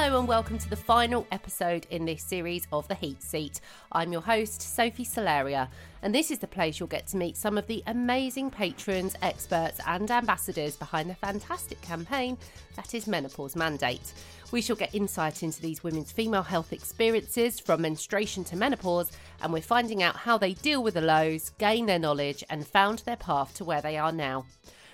Hello and welcome to the final episode in this series of The Heat Seat. I'm your host, Sophie Solaria, and this is the place you'll get to meet some of the amazing patrons, experts, and ambassadors behind the fantastic campaign that is Menopause Mandate. We shall get insight into these women's female health experiences from menstruation to menopause, and we're finding out how they deal with the lows, gain their knowledge, and found their path to where they are now.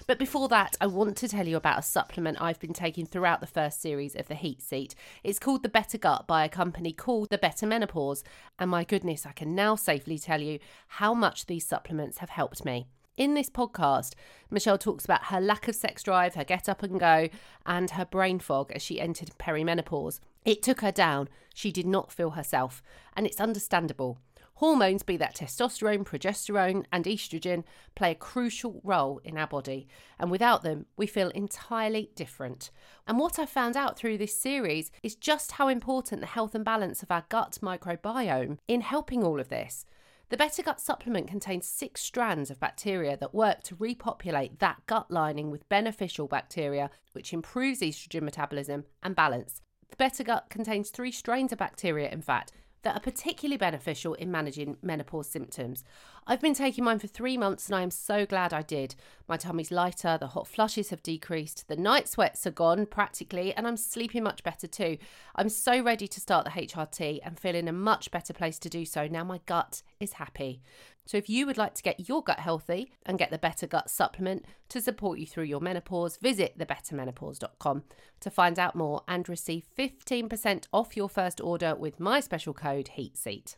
But before that, I want to tell you about a supplement I've been taking throughout the first series of the Heat Seat. It's called the Better Gut by a company called the Better Menopause. And my goodness, I can now safely tell you how much these supplements have helped me. In this podcast, Michelle talks about her lack of sex drive, her get up and go, and her brain fog as she entered perimenopause. It took her down. She did not feel herself, and it's understandable. Hormones, be that testosterone, progesterone, and estrogen, play a crucial role in our body, and without them, we feel entirely different. And what I found out through this series is just how important the health and balance of our gut microbiome in helping all of this. The Better Gut supplement contains six strands of bacteria that work to repopulate that gut lining with beneficial bacteria, which improves estrogen metabolism and balance. The Better Gut contains three strains of bacteria, in fact, that are particularly beneficial in managing menopause symptoms. I've been taking mine for three months and I am so glad I did. My tummy's lighter, the hot flushes have decreased, the night sweats are gone practically, and I'm sleeping much better too. I'm so ready to start the HRT and feel in a much better place to do so. Now my gut is happy. So, if you would like to get your gut healthy and get the Better Gut supplement to support you through your menopause, visit thebettermenopause.com to find out more and receive 15% off your first order with my special code HEATSEAT.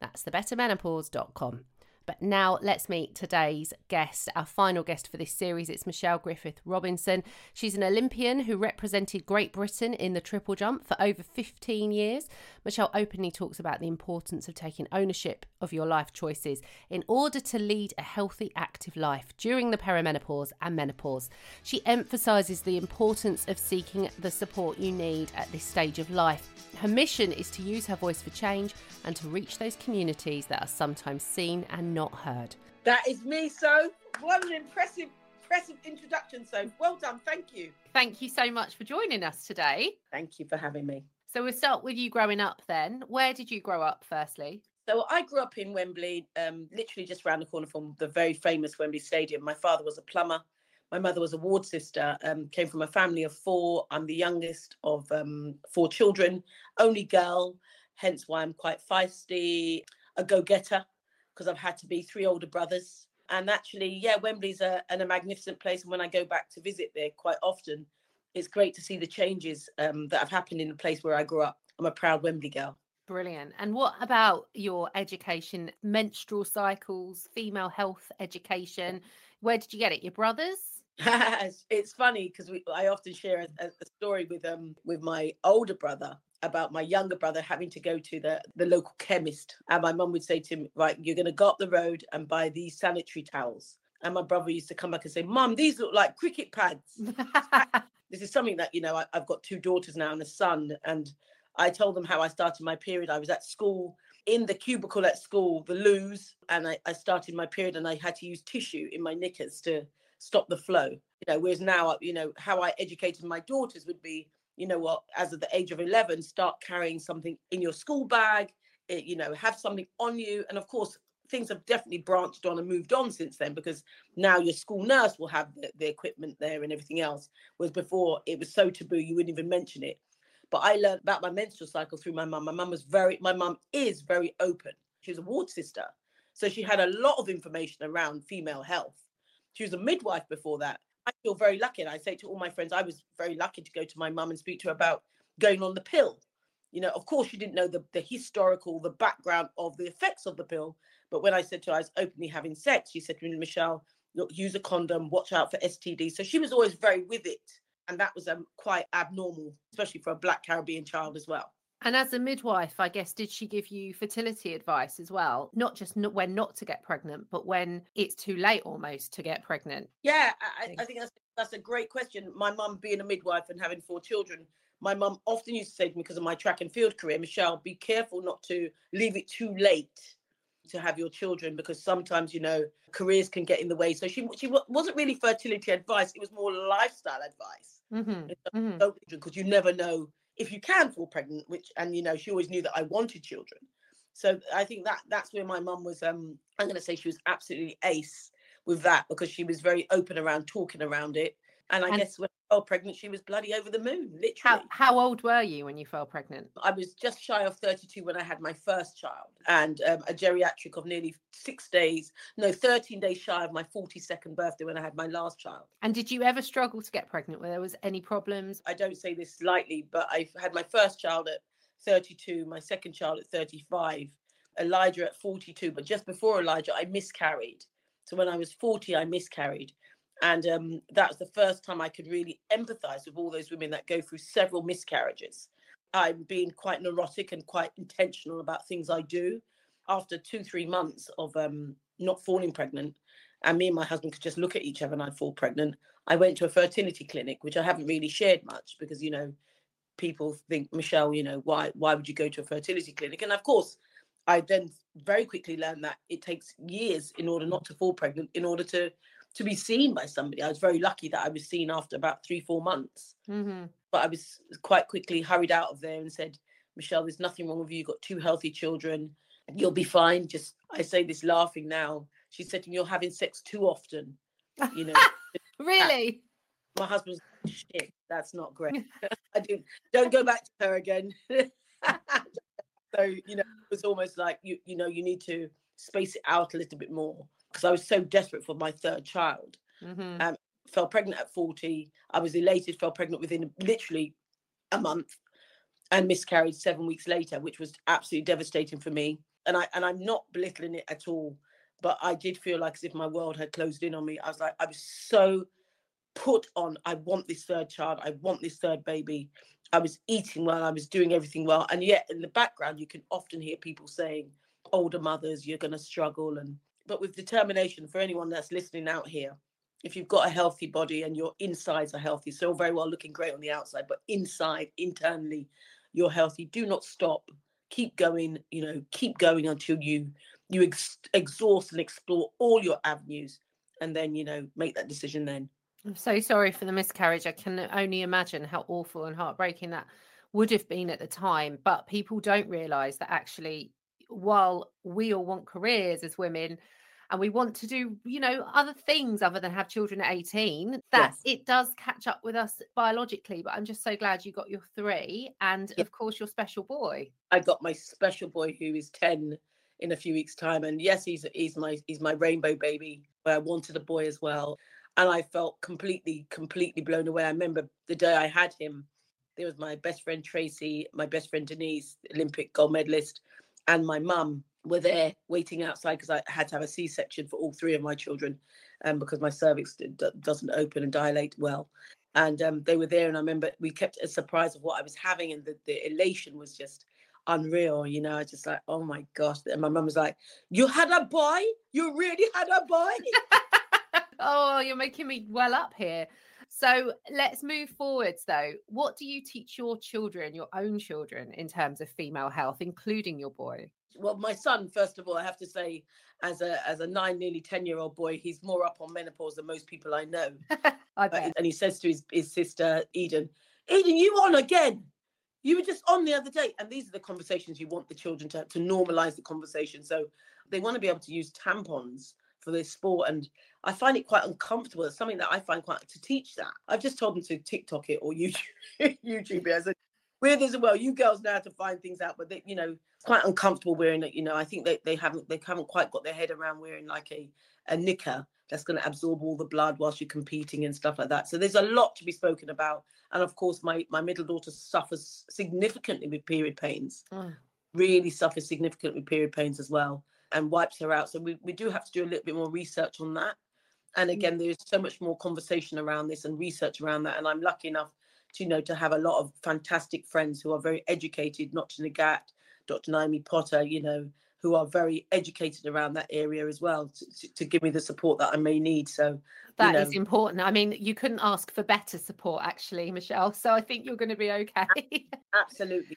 That's thebettermenopause.com. But now let's meet today's guest, our final guest for this series. It's Michelle Griffith Robinson. She's an Olympian who represented Great Britain in the triple jump for over 15 years. Michelle openly talks about the importance of taking ownership of your life choices in order to lead a healthy, active life during the perimenopause and menopause. She emphasises the importance of seeking the support you need at this stage of life. Her mission is to use her voice for change and to reach those communities that are sometimes seen and not heard. That is me, so what an impressive, impressive introduction. So well done, thank you. Thank you so much for joining us today. Thank you for having me. So we'll start with you growing up then. Where did you grow up firstly? So I grew up in Wembley, um, literally just around the corner from the very famous Wembley Stadium. My father was a plumber. My mother was a ward sister, um, came from a family of four. I'm the youngest of um, four children, only girl, hence why I'm quite feisty, a go getter, because I've had to be three older brothers. And actually, yeah, Wembley's a, and a magnificent place. And when I go back to visit there quite often, it's great to see the changes um, that have happened in the place where I grew up. I'm a proud Wembley girl. Brilliant. And what about your education, menstrual cycles, female health education? Where did you get it? Your brothers? It's funny because I often share a, a, story with um with my older brother about my younger brother having to go to the the local chemist, and my mum would say to him, "Right, you're going to go up the road and buy these sanitary towels." And my brother used to come back and say, "Mum, these look like cricket pads." this is something that you know I, I've got two daughters now and a son, and I told them how I started my period. I was at school in the cubicle at school, the loos, and I, I started my period, and I had to use tissue in my knickers to stop the flow. You know, whereas now, you know, how I educated my daughters would be, you know what, as of the age of 11, start carrying something in your school bag, eh, you know, have something on you. And of course, things have definitely branched on and moved on since then because now your school nurse will have the, the equipment there and everything else. Whereas before it was so taboo, you wouldn't even mention it. But I learned about my menstrual cycle through my mum. My mum was very, my mum is very open. She was a ward sister. So she had a lot of information around female health she was a midwife before that. I feel very lucky. And I say to all my friends, I was very lucky to go to my mum and speak to her about going on the pill. You know, of course, she didn't know the, the historical, the background of the effects of the pill. But when I said to her I was openly having sex, she said to me, Michelle, look, use a condom, watch out for STD. So she was always very with it. And that was um, quite abnormal, especially for a Black Caribbean child as well. And as a midwife, I guess, did she give you fertility advice as well? Not just when not to get pregnant, but when it's too late almost to get pregnant? Yeah, I, I think that's, that's a great question. My mum being a midwife and having four children, my mum often used to say to me because of my track and field career, Michelle, be careful not to leave it too late to have your children because sometimes you know careers can get in the way. So she she wasn't really fertility advice; it was more lifestyle advice. Because mm-hmm. mm-hmm. you never know if you can fall pregnant, which and you know she always knew that I wanted children. So I think that that's where my mum was. Um, I'm going to say she was absolutely ace with that because she was very open around talking around it. And I And- guess when I fell pregnant, she was bloody over the moon, literally. How how old were you when you fell pregnant? I was just shy of 32 when I had my first child, and um, a geriatric of nearly six days, no, 13 days shy of my 42nd birthday when I had my last child. And did you ever struggle to get pregnant? Where there was any problems? I don't say this lightly, but I had my first child at 32, my second child at 35, Elijah at 42. But just before Elijah, I miscarried. So when I was 40, I miscarried. And um, that was the first time I could really empathize with all those women that go through several miscarriages. I'm being quite neurotic and quite intentional about things I do. After two, three months of um, not falling pregnant, and me and my husband could just look at each other and I'd fall pregnant, I went to a fertility clinic, which I haven't really shared much because, you know, people think, Michelle, you know, why why would you go to a fertility clinic? And of course, I then very quickly learned that it takes years in order not to fall pregnant, in order to to be seen by somebody. I was very lucky that I was seen after about three, four months. hmm But I was quite quickly hurried out of there and said, Michelle, there's nothing wrong with you. You've got two healthy children. You'll be fine. Just I say this laughing now. She said to me, You're having sex too often. You know, Really? my husband's shit, that's not great. I do don't go back to her again. so, you know, it was almost like you, you know, you need to space it out a little bit more. Because I was so desperate for my third child. hmm Um, fell pregnant at 40. I was elated, fell pregnant within literally a month and miscarried seven weeks later, which was absolutely devastating for me. And I and I'm not belittling it at all, but I did feel like as if my world had closed in on me. I was like, I was so put on, I want this third child, I want this third baby. I was eating well, I was doing everything well. And yet in the background, you can often hear people saying, older mothers, you're gonna struggle. And but with determination for anyone that's listening out here, if you've got a healthy body and your insides are healthy, so very well looking great on the outside, but inside, internally, you're healthy. Do not stop. Keep going. You know, keep going until you you ex- exhaust and explore all your avenues, and then you know make that decision. Then I'm so sorry for the miscarriage. I can only imagine how awful and heartbreaking that would have been at the time. But people don't realize that actually, while we all want careers as women and we want to do, you know, other things other than have children at 18, that Yes. it does catch up with us biologically. But I'm just so glad you got your three and, Yeah. of course, your special boy. I got my special boy who is ten in a few weeks' time, and yes, he's he's my he's my rainbow baby. But I wanted a boy as well, and I felt completely completely blown away. I remember the day I had him. There was my best friend Tracy, my best friend Denise, Olympic gold medalist, and my mum were there waiting outside because I had to have a C-section for all three of my children, um, because my cervix d- doesn't open and dilate well. And um, they were there, and I remember we kept a surprise of what I was having, and the, the elation was just unreal. You know, I was just like, oh my gosh! And my mum was like, "You had a boy? You really had a boy?" oh, you're making me well up here. So let's move forwards though. What do you teach your children, your own children, in terms of female health, including your boy? well, my son, first of all, I have to say, as a as a nine, nearly ten year old boy, he's more up on menopause than most people I know. I bet. and he says to his, his sister Eden, Eden, you on again? You were just on the other day. And these are the conversations you want the children to to normalize the conversation. So they want to be able to use tampons for their sport. And I find it quite uncomfortable. It's something that I find quite to teach that. I've just told them to TikTok it or YouTube YouTube it. I said, weird as well. You girls know how to find things out, but they, you know, it's quite uncomfortable wearing it. You know, I think they, they haven't they haven't quite got their head around wearing like a a knicker that's going to absorb all the blood whilst you're competing and stuff like that. So there's a lot to be spoken about. And of course, my my middle daughter suffers significantly with period pains. Mm. Really suffers significantly with period pains as well, and wipes her out. So we we do have to do a little bit more research on that. And mm. again, there's so much more conversation around this and research around that. And I'm lucky enough to you know to have a lot of fantastic friends who are very educated, not to neglect Dr. Naomi Potter, you know, who are very educated around that area as well to, to, give me the support that I may need. So That is know. important. I mean, you couldn't ask for better support, actually, Michelle. So I think you're going to be okay. absolutely,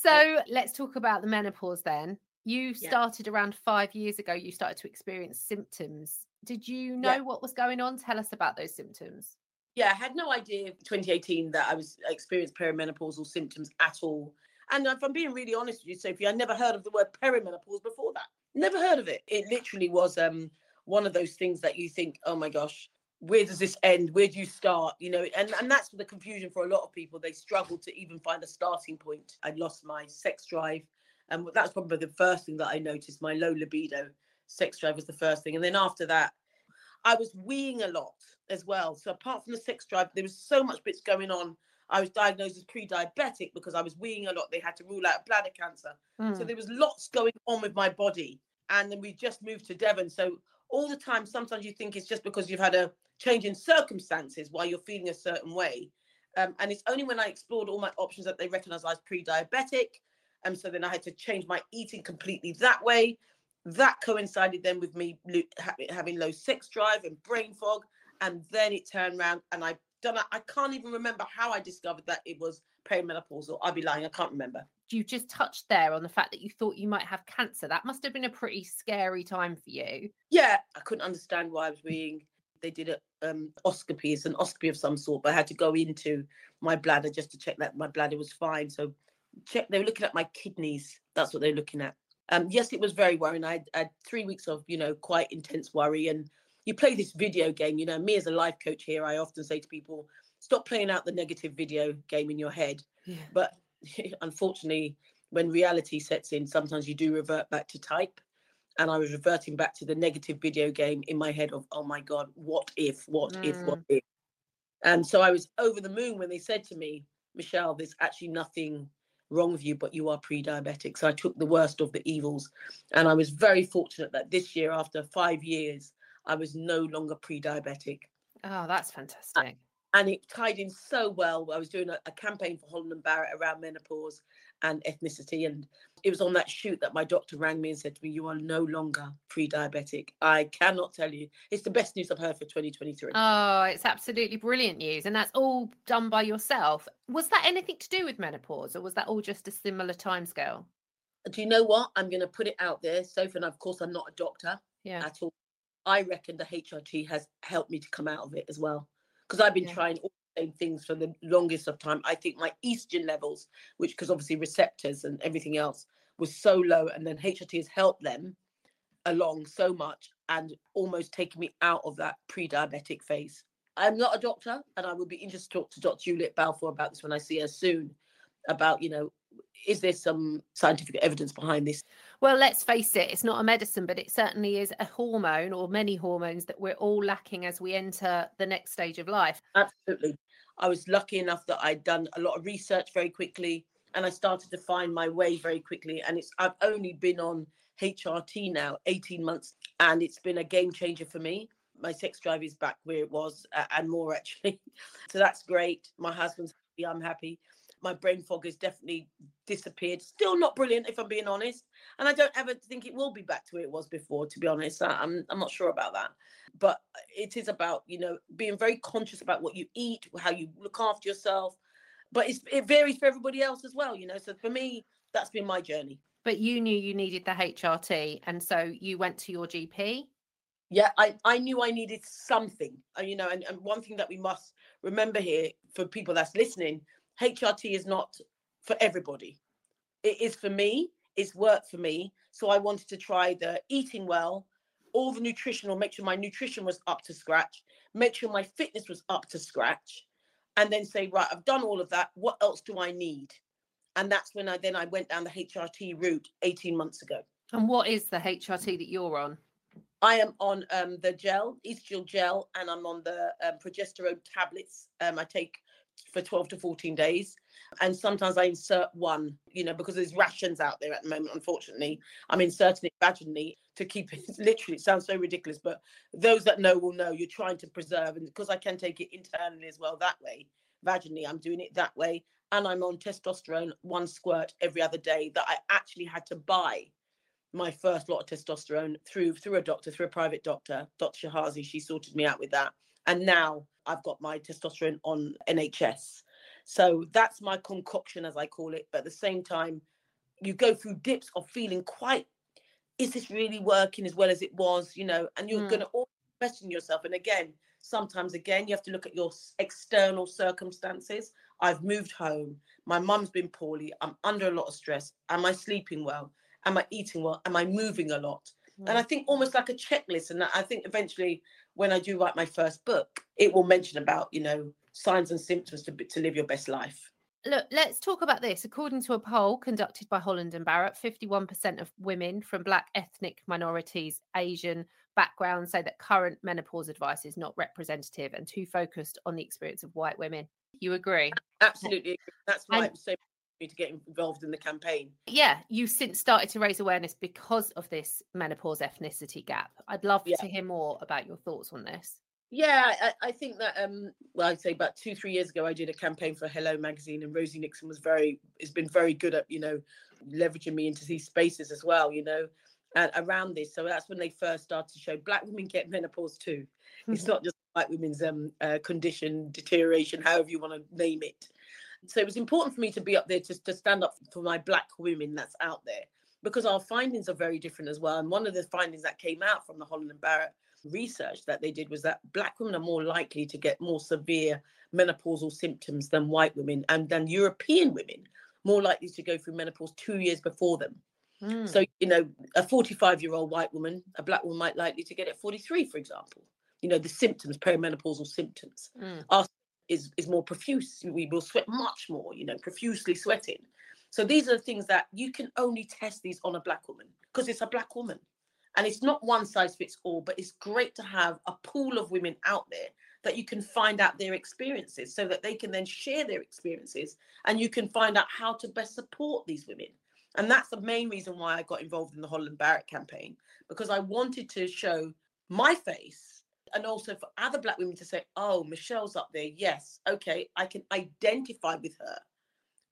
so let's talk about the menopause then. You Yeah. started around five years ago, you started to experience symptoms. Did you know Yeah. what was going on? Tell us about those symptoms. Yeah, I had no idea 2018 that I was experienced perimenopausal symptoms at all. And if I'm being really honest with you, Sophie, I never heard of the word perimenopause before that. Never heard of it. It literally was um one of those things that you think, oh my gosh, where does this end? Where do you start? You know, and, and that's the confusion for a lot of people. They struggle to even find a starting point. I lost my sex drive. And that's probably the first thing that I noticed. My low libido, sex drive was the first thing. And then after that, I was weeing a lot as well. So apart from the sex drive, there was so much bits going on. I was diagnosed as pre-diabetic because I was weeing a lot. They had to rule out bladder cancer. Mm. So there was lots going on with my body. And then we just moved to Devon. So all the time, sometimes you think it's just because you've had a change in circumstances why you're feeling a certain way. Um, and it's only when I explored all my options that they recognized I was pre-diabetic. And so then I had to change my eating completely that way. That coincided then with me having low sex drive and brain fog. And then it turned around and I done it. I can't even remember how I discovered that it was perimenopausal. I'll be lying. I can't remember. You just touched there on the fact that you thought you might have cancer. That must have been a pretty scary time for you. Yeah, I couldn't understand why I was being. They did a um, oscopy, it's an oscopy of some sort, but I had to go into my bladder just to check that my bladder was fine. So check. They were looking at my kidneys. That's what they're looking at. Um, yes, it was very worrying. I, I had three weeks of you know quite intense worry, and you play this video game. You know, me as a life coach here, I often say to people, stop playing out the negative video game in your head. Yeah. But unfortunately, when reality sets in, sometimes you do revert back to type. And I was reverting back to the negative video game in my head of, oh my God, what if, what mm. if, what if? And so I was over the moon when they said to me, Michelle, there's actually nothing wrong with you, but you are pre diabetic. So I took the worst of the evils. And I was very fortunate that this year, after five years, I was no longer pre-diabetic. Oh, that's fantastic. And it tied in so well. I was doing a, a campaign for Holland and Barrett around menopause and ethnicity. And it was on that shoot that my doctor rang me and said to me, You are no longer pre diabetic. I cannot tell you. It's the best news I've heard for 2023. Oh, it's absolutely brilliant news. And that's all done by yourself. Was that anything to do with menopause or was that all just a similar timescale? Do you know what? I'm going to put it out there. Sophie, and of course, I'm not a doctor yeah. at all. I reckon the HRT has helped me to come out of it as well. Because I've been yeah. trying all same things for the longest of time. I think my estrogen levels, which because obviously receptors and everything else was so low, and then HRT has helped them along so much and almost taken me out of that pre-diabetic phase. I'm not a doctor, and I will be interested to talk to Dr. Juliet Balfour about this when I see her soon. About you know is there some scientific evidence behind this? Well, let's face it, it's not a medicine, but it certainly is a hormone or many hormones that we're all lacking as we enter the next stage of life. Absolutely. I was lucky enough that I'd done a lot of research very quickly and I started to find my way very quickly. And it's I've only been on HRT now 18 months and it's been a game changer for me. My sex drive is back where it was uh, and more actually. so that's great. My husband's happy, I'm happy my brain fog has definitely disappeared. Still not brilliant, if I'm being honest. And I don't ever think it will be back to where it was before, to be honest. I'm, I'm not sure about that. But it is about, you know, being very conscious about what you eat, how you look after yourself. But it's, it varies for everybody else as well, you know. So for me, that's been my journey. But you knew you needed the HRT. And so you went to your GP? Yeah, I, I knew I needed something, uh, you know, and, and one thing that we must remember here for people that's listening, HRT is not for everybody. It is for me. It's worked for me. So I wanted to try the eating well, all the nutritional, make sure my nutrition was up to scratch, make sure my fitness was up to scratch, and then say, right, I've done all of that. What else do I need? And that's when I then I went down the HRT route 18 months ago. And what is the HRT that you're on? I am on um, the gel, estriol gel, and I'm on the um, progesterone tablets. Um, I take for 12 to 14 days. And sometimes I insert one, you know, because there's rations out there at the moment, unfortunately. I'm inserting it vaginally to keep it literally, it sounds so ridiculous, but those that know will know you're trying to preserve. And because I can take it internally as well that way, vaginally, I'm doing it that way. And I'm on testosterone, one squirt every other day that I actually had to buy my first lot of testosterone through through a doctor, through a private doctor, Dr. Shahzadi. She sorted me out with that. And now I've got my testosterone on NHS. So that's my concoction, as I call it. But at the same time, you go through dips of feeling quite, is this really working as well as it was? You know, and you're mm. going to question yourself. And again, Sometimes, again, you have to look at your external circumstances. I've moved home. My mum's been poorly. I'm under a lot of stress. Am I sleeping well? Am I eating well? Am I moving a lot? Mm. And I think almost like a checklist. And I think eventually, when I do write my first book, it will mention about, you know, signs and symptoms to, to live your best life. Look, let's talk about this. According to a poll conducted by Holland and Barrett, 51% of women from Black ethnic minorities, Asian backgrounds say that current menopause advice is not representative and too focused on the experience of white women. You agree? Absolutely. That's why and, so to get involved in the campaign. Yeah, you since started to raise awareness because of this menopause ethnicity gap. I'd love yeah. to hear more about your thoughts on this. Yeah, I, I, think that um well I'd say about two, three years ago I did a campaign for Hello magazine and Rosie Nixon was very has been very good at, you know, leveraging me into these spaces as well, you know, and around this. So that's when they first started to show black women get menopause too. Mm-hmm. It's not just white women's um uh, condition, deterioration, however you want to name it. So it was important for me to be up there just to stand up for my black women that's out there because our findings are very different as well. And one of the findings that came out from the Holland and Barrett research that they did was that black women are more likely to get more severe menopausal symptoms than white women and than European women more likely to go through menopause two years before them. Mm. So, you know, a 45 year old white woman, a black woman might likely to get it 43, for example. You know, the symptoms, perimenopausal symptoms. Mm. Our is, is more profuse. We will sweat mm. much more, you know, profusely sweating. So these are the things that you can only test these on a black woman because it's a black woman. And it's not one size fits all, but it's great to have a pool of women out there that you can find out their experiences so that they can then share their experiences and you can find out how to best support these women. And that's the main reason why I got involved in the Holland Barrett campaign because I wanted to show my face and also for other black women to say, oh, Michelle's up there. Yes, okay, I can identify with her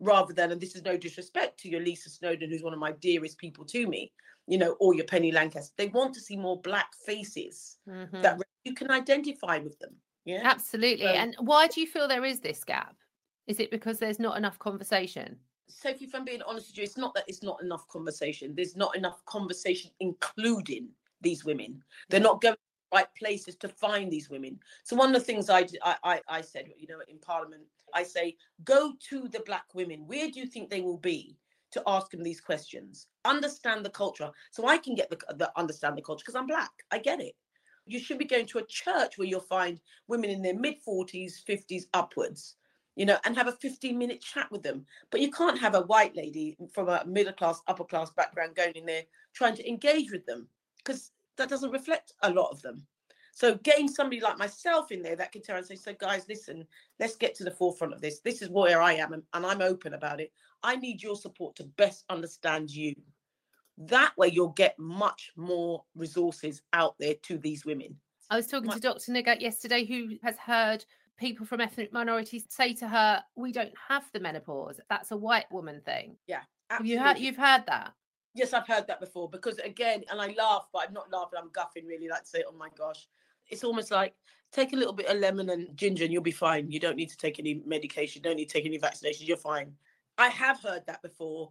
rather than, and this is no disrespect to your Lisa Snowdon, who's one of my dearest people to me, you know, or your Penny Lancaster. They want to see more black faces mm-hmm. that you can identify with them. Yeah, absolutely. So, and why do you feel there is this gap? Is it because there's not enough conversation? Sophie, if I'm being honest with you, it's not that it's not enough conversation. There's not enough conversation including these women. They're not going right places to find these women. So one of the things I, I, I said, you know, in Parliament, I say, go to the black women. Where do you think they will be to ask them these questions? Understand the culture, so I can get the, the understand the culture because I'm black. I get it. You should be going to a church where you'll find women in their mid 40s, 50s upwards, you know, and have a 15 minute chat with them. But you can't have a white lady from a middle class, upper class background going in there trying to engage with them because that doesn't reflect a lot of them. So getting somebody like myself in there that can tell and say, so guys, listen, let's get to the forefront of this. This is where I am, and, and I'm open about it. I need your support to best understand you. That way, you'll get much more resources out there to these women. I was talking My- to Dr. Nighat yesterday, who has heard people from ethnic minorities say to her, "We don't have the menopause. That's a white woman thing." Yeah, absolutely. you heard you've heard that? Yes, I've heard that before because again, and I laugh, but I'm not laughing, I'm guffing really like to say, oh my gosh. It's almost like take a little bit of lemon and ginger and you'll be fine. You don't need to take any medication, you don't need to take any vaccinations, you're fine. I have heard that before.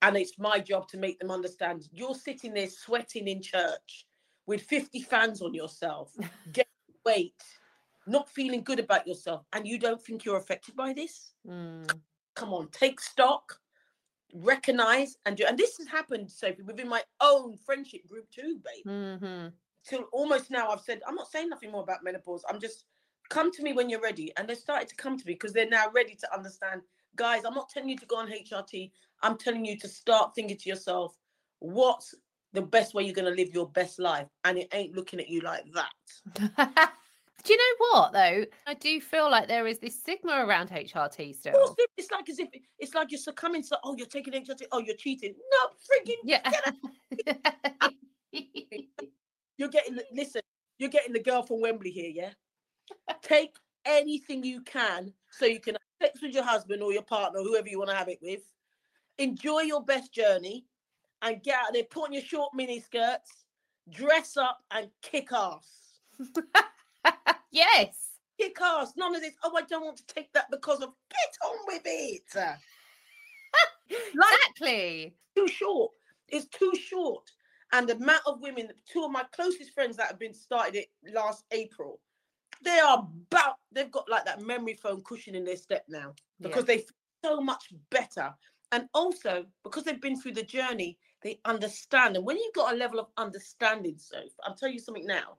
And it's my job to make them understand you're sitting there sweating in church with 50 fans on yourself, getting weight, not feeling good about yourself, and you don't think you're affected by this? Mm. Come on, take stock recognize and do and this has happened sophie within my own friendship group too babe. Mm-hmm. till almost now i've said i'm not saying nothing more about menopause. I'm just come to me when you're ready. And they started to come to me because they're now ready to understand guys i'm not telling you to go on hrt i'm telling you to start thinking to yourself what's the best way you're going to live your best life? And it ain't looking at you like that Do you know what though? I do feel like there is this stigma around HRT still. It's like as if it's like you're succumbing to oh you're taking HRT, oh you're cheating. No, freaking yeah. you're getting listen, you're getting the girl from Wembley here, yeah. Take anything you can so you can have sex with your husband or your partner, whoever you want to have it with. Enjoy your best journey and get out there, put on your short mini skirts, dress up and kick ass. yes. Kick ass. None of this. Oh, I don't want to take that because of. Get on with it. exactly. Too short. It's too short. And the amount of women, two of my closest friends that have been started it last April, they are about they've got like that memory foam cushion in their step now because yeah. they feel so much better and also because they've been through the journey they understand and when you've got a level of understanding so i'll tell you something now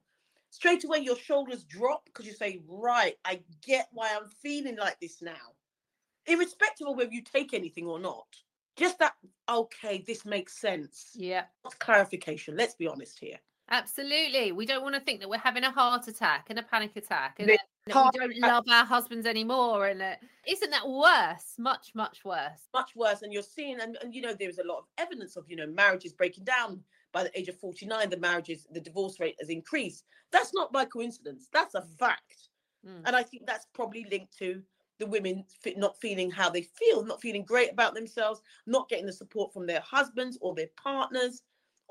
straight away your shoulders drop because you say right i get why i'm feeling like this now irrespective of whether you take anything or not just that okay this makes sense yeah clarification let's be honest here Absolutely. We don't want to think that we're having a heart attack and a panic attack and that we don't love our husbands anymore. And is isn't that worse? Much, much worse. Much worse. And you're seeing, and, and you know, there's a lot of evidence of, you know, marriages breaking down by the age of 49, the marriages, the divorce rate has increased. That's not by coincidence. That's a fact. Mm. And I think that's probably linked to the women not feeling how they feel, not feeling great about themselves, not getting the support from their husbands or their partners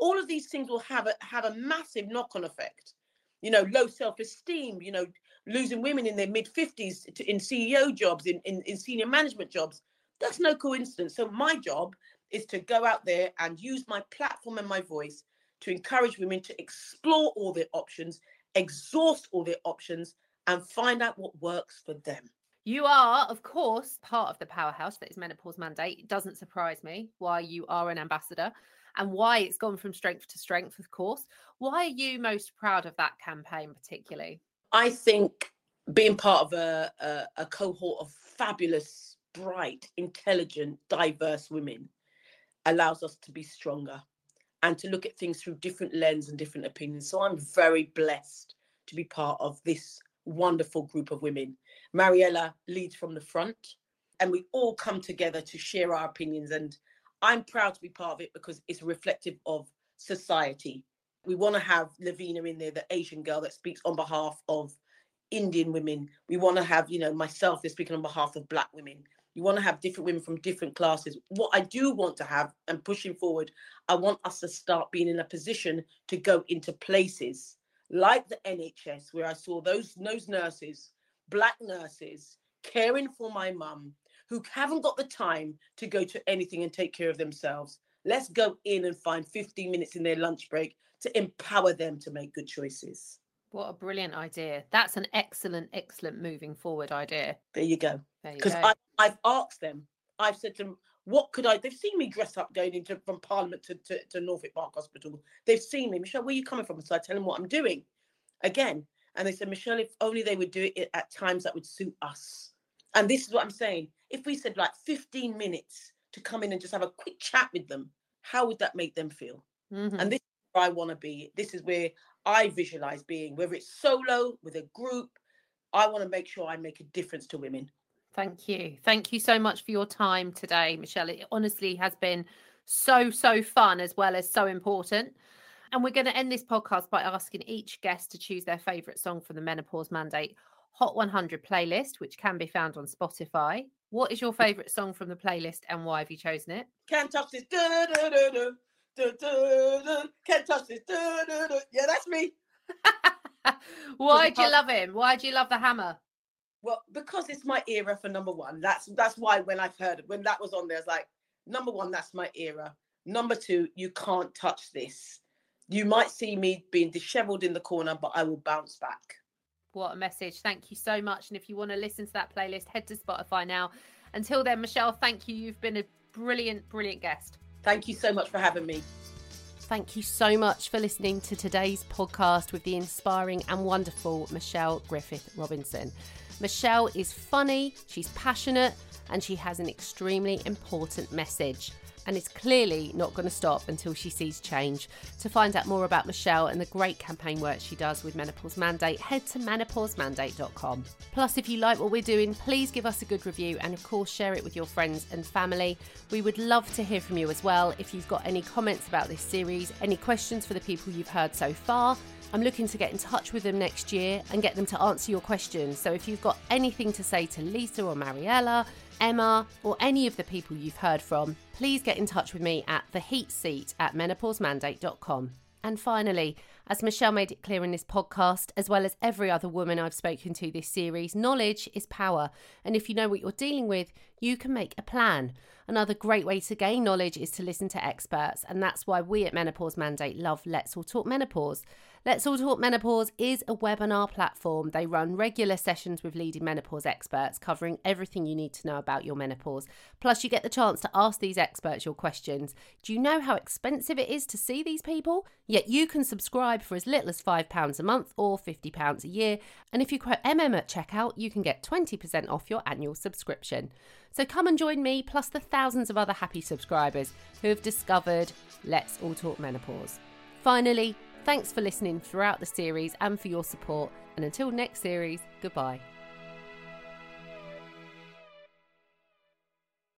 all of these things will have a have a massive knock-on effect you know low self-esteem you know losing women in their mid 50s in ceo jobs in, in, in senior management jobs that's no coincidence so my job is to go out there and use my platform and my voice to encourage women to explore all their options exhaust all their options and find out what works for them you are, of course, part of the powerhouse that is Menopause Mandate. It doesn't surprise me why you are an ambassador and why it's gone from strength to strength, of course. Why are you most proud of that campaign, particularly? I think being part of a, a, a cohort of fabulous, bright, intelligent, diverse women allows us to be stronger and to look at things through different lens and different opinions. So I'm very blessed to be part of this wonderful group of women. Mariella leads from the front, and we all come together to share our opinions and I'm proud to be part of it because it's reflective of society. We want to have Lavina in there, the Asian girl that speaks on behalf of Indian women. We want to have, you know, myself that's speaking on behalf of Black women. You want to have different women from different classes. What I do want to have and pushing forward, I want us to start being in a position to go into places like the NHS, where I saw those, those nurses, Black nurses, caring for my mum, who haven't got the time to go to anything and take care of themselves. Let's go in and find 15 minutes in their lunch break to empower them to make good choices. What a brilliant idea. That's an excellent, excellent moving forward idea. There you go. Because I've asked them, I've said to them, what could I? They've seen me dress up going into from Parliament to, to, to Northwick Park Hospital. They've seen me, Michelle, where are you coming from? So I tell them what I'm doing again. And they said, Michelle, if only they would do it at times that would suit us. And this is what I'm saying. If we said like 15 minutes to come in and just have a quick chat with them, how would that make them feel? Mm-hmm. And this is where I want to be. This is where I visualize being, whether it's solo, with a group. I want to make sure I make a difference to women. Thank you. Thank you so much for your time today, Michelle. It honestly has been so, so fun as well as so important. And we're going to end this podcast by asking each guest to choose their favourite song from the Menopause Mandate Hot 100 playlist, which can be found on Spotify. What is your favourite song from the playlist and why have you chosen it? Can't touch this. Da, da, da, Can't touch this. Yeah, that's me. why do you love him? Why do you love the hammer? Well, because it's my era for number one. That's that's why when I've heard it, when that was on there, it's like number one, that's my era. Number two, you can't touch this. You might see me being disheveled in the corner, but I will bounce back. What a message. Thank you so much. And if you want to listen to that playlist, head to Spotify now. Until then, Michelle, thank you. You've been a brilliant, brilliant guest. Thank you so much for having me. Thank you so much for listening to today's podcast with the inspiring and wonderful Michelle Griffith Robinson. Michelle is funny, she's passionate, and she has an extremely important message and is clearly not going to stop until she sees change. To find out more about Michelle and the great campaign work she does with Menopause Mandate, head to menopausemandate.com. Plus, if you like what we're doing, please give us a good review and, of course, share it with your friends and family. We would love to hear from you as well. If you've got any comments about this series, any questions for the people you've heard so far, I'm looking to get in touch with them next year and get them to answer your questions. So if you've got anything to say to Lisa or Mariella, Emma, or any of the people you've heard from, please get in touch with me at the heat seat at menopausemandate.com. And finally, as Michelle made it clear in this podcast, as well as every other woman I've spoken to this series, knowledge is power. And if you know what you're dealing with, you can make a plan. Another great way to gain knowledge is to listen to experts, and that's why we at Menopause Mandate love Let's All Talk Menopause. Let's All Talk Menopause is a webinar platform. They run regular sessions with leading menopause experts covering everything you need to know about your menopause. Plus, you get the chance to ask these experts your questions. Do you know how expensive it is to see these people? Yet you can subscribe for as little as £5 a month or £50 a year. And if you quote MM at checkout, you can get 20% off your annual subscription. So come and join me, plus the thousands of other happy subscribers who have discovered Let's All Talk Menopause. Finally, Thanks for listening throughout the series and for your support. And until next series, goodbye.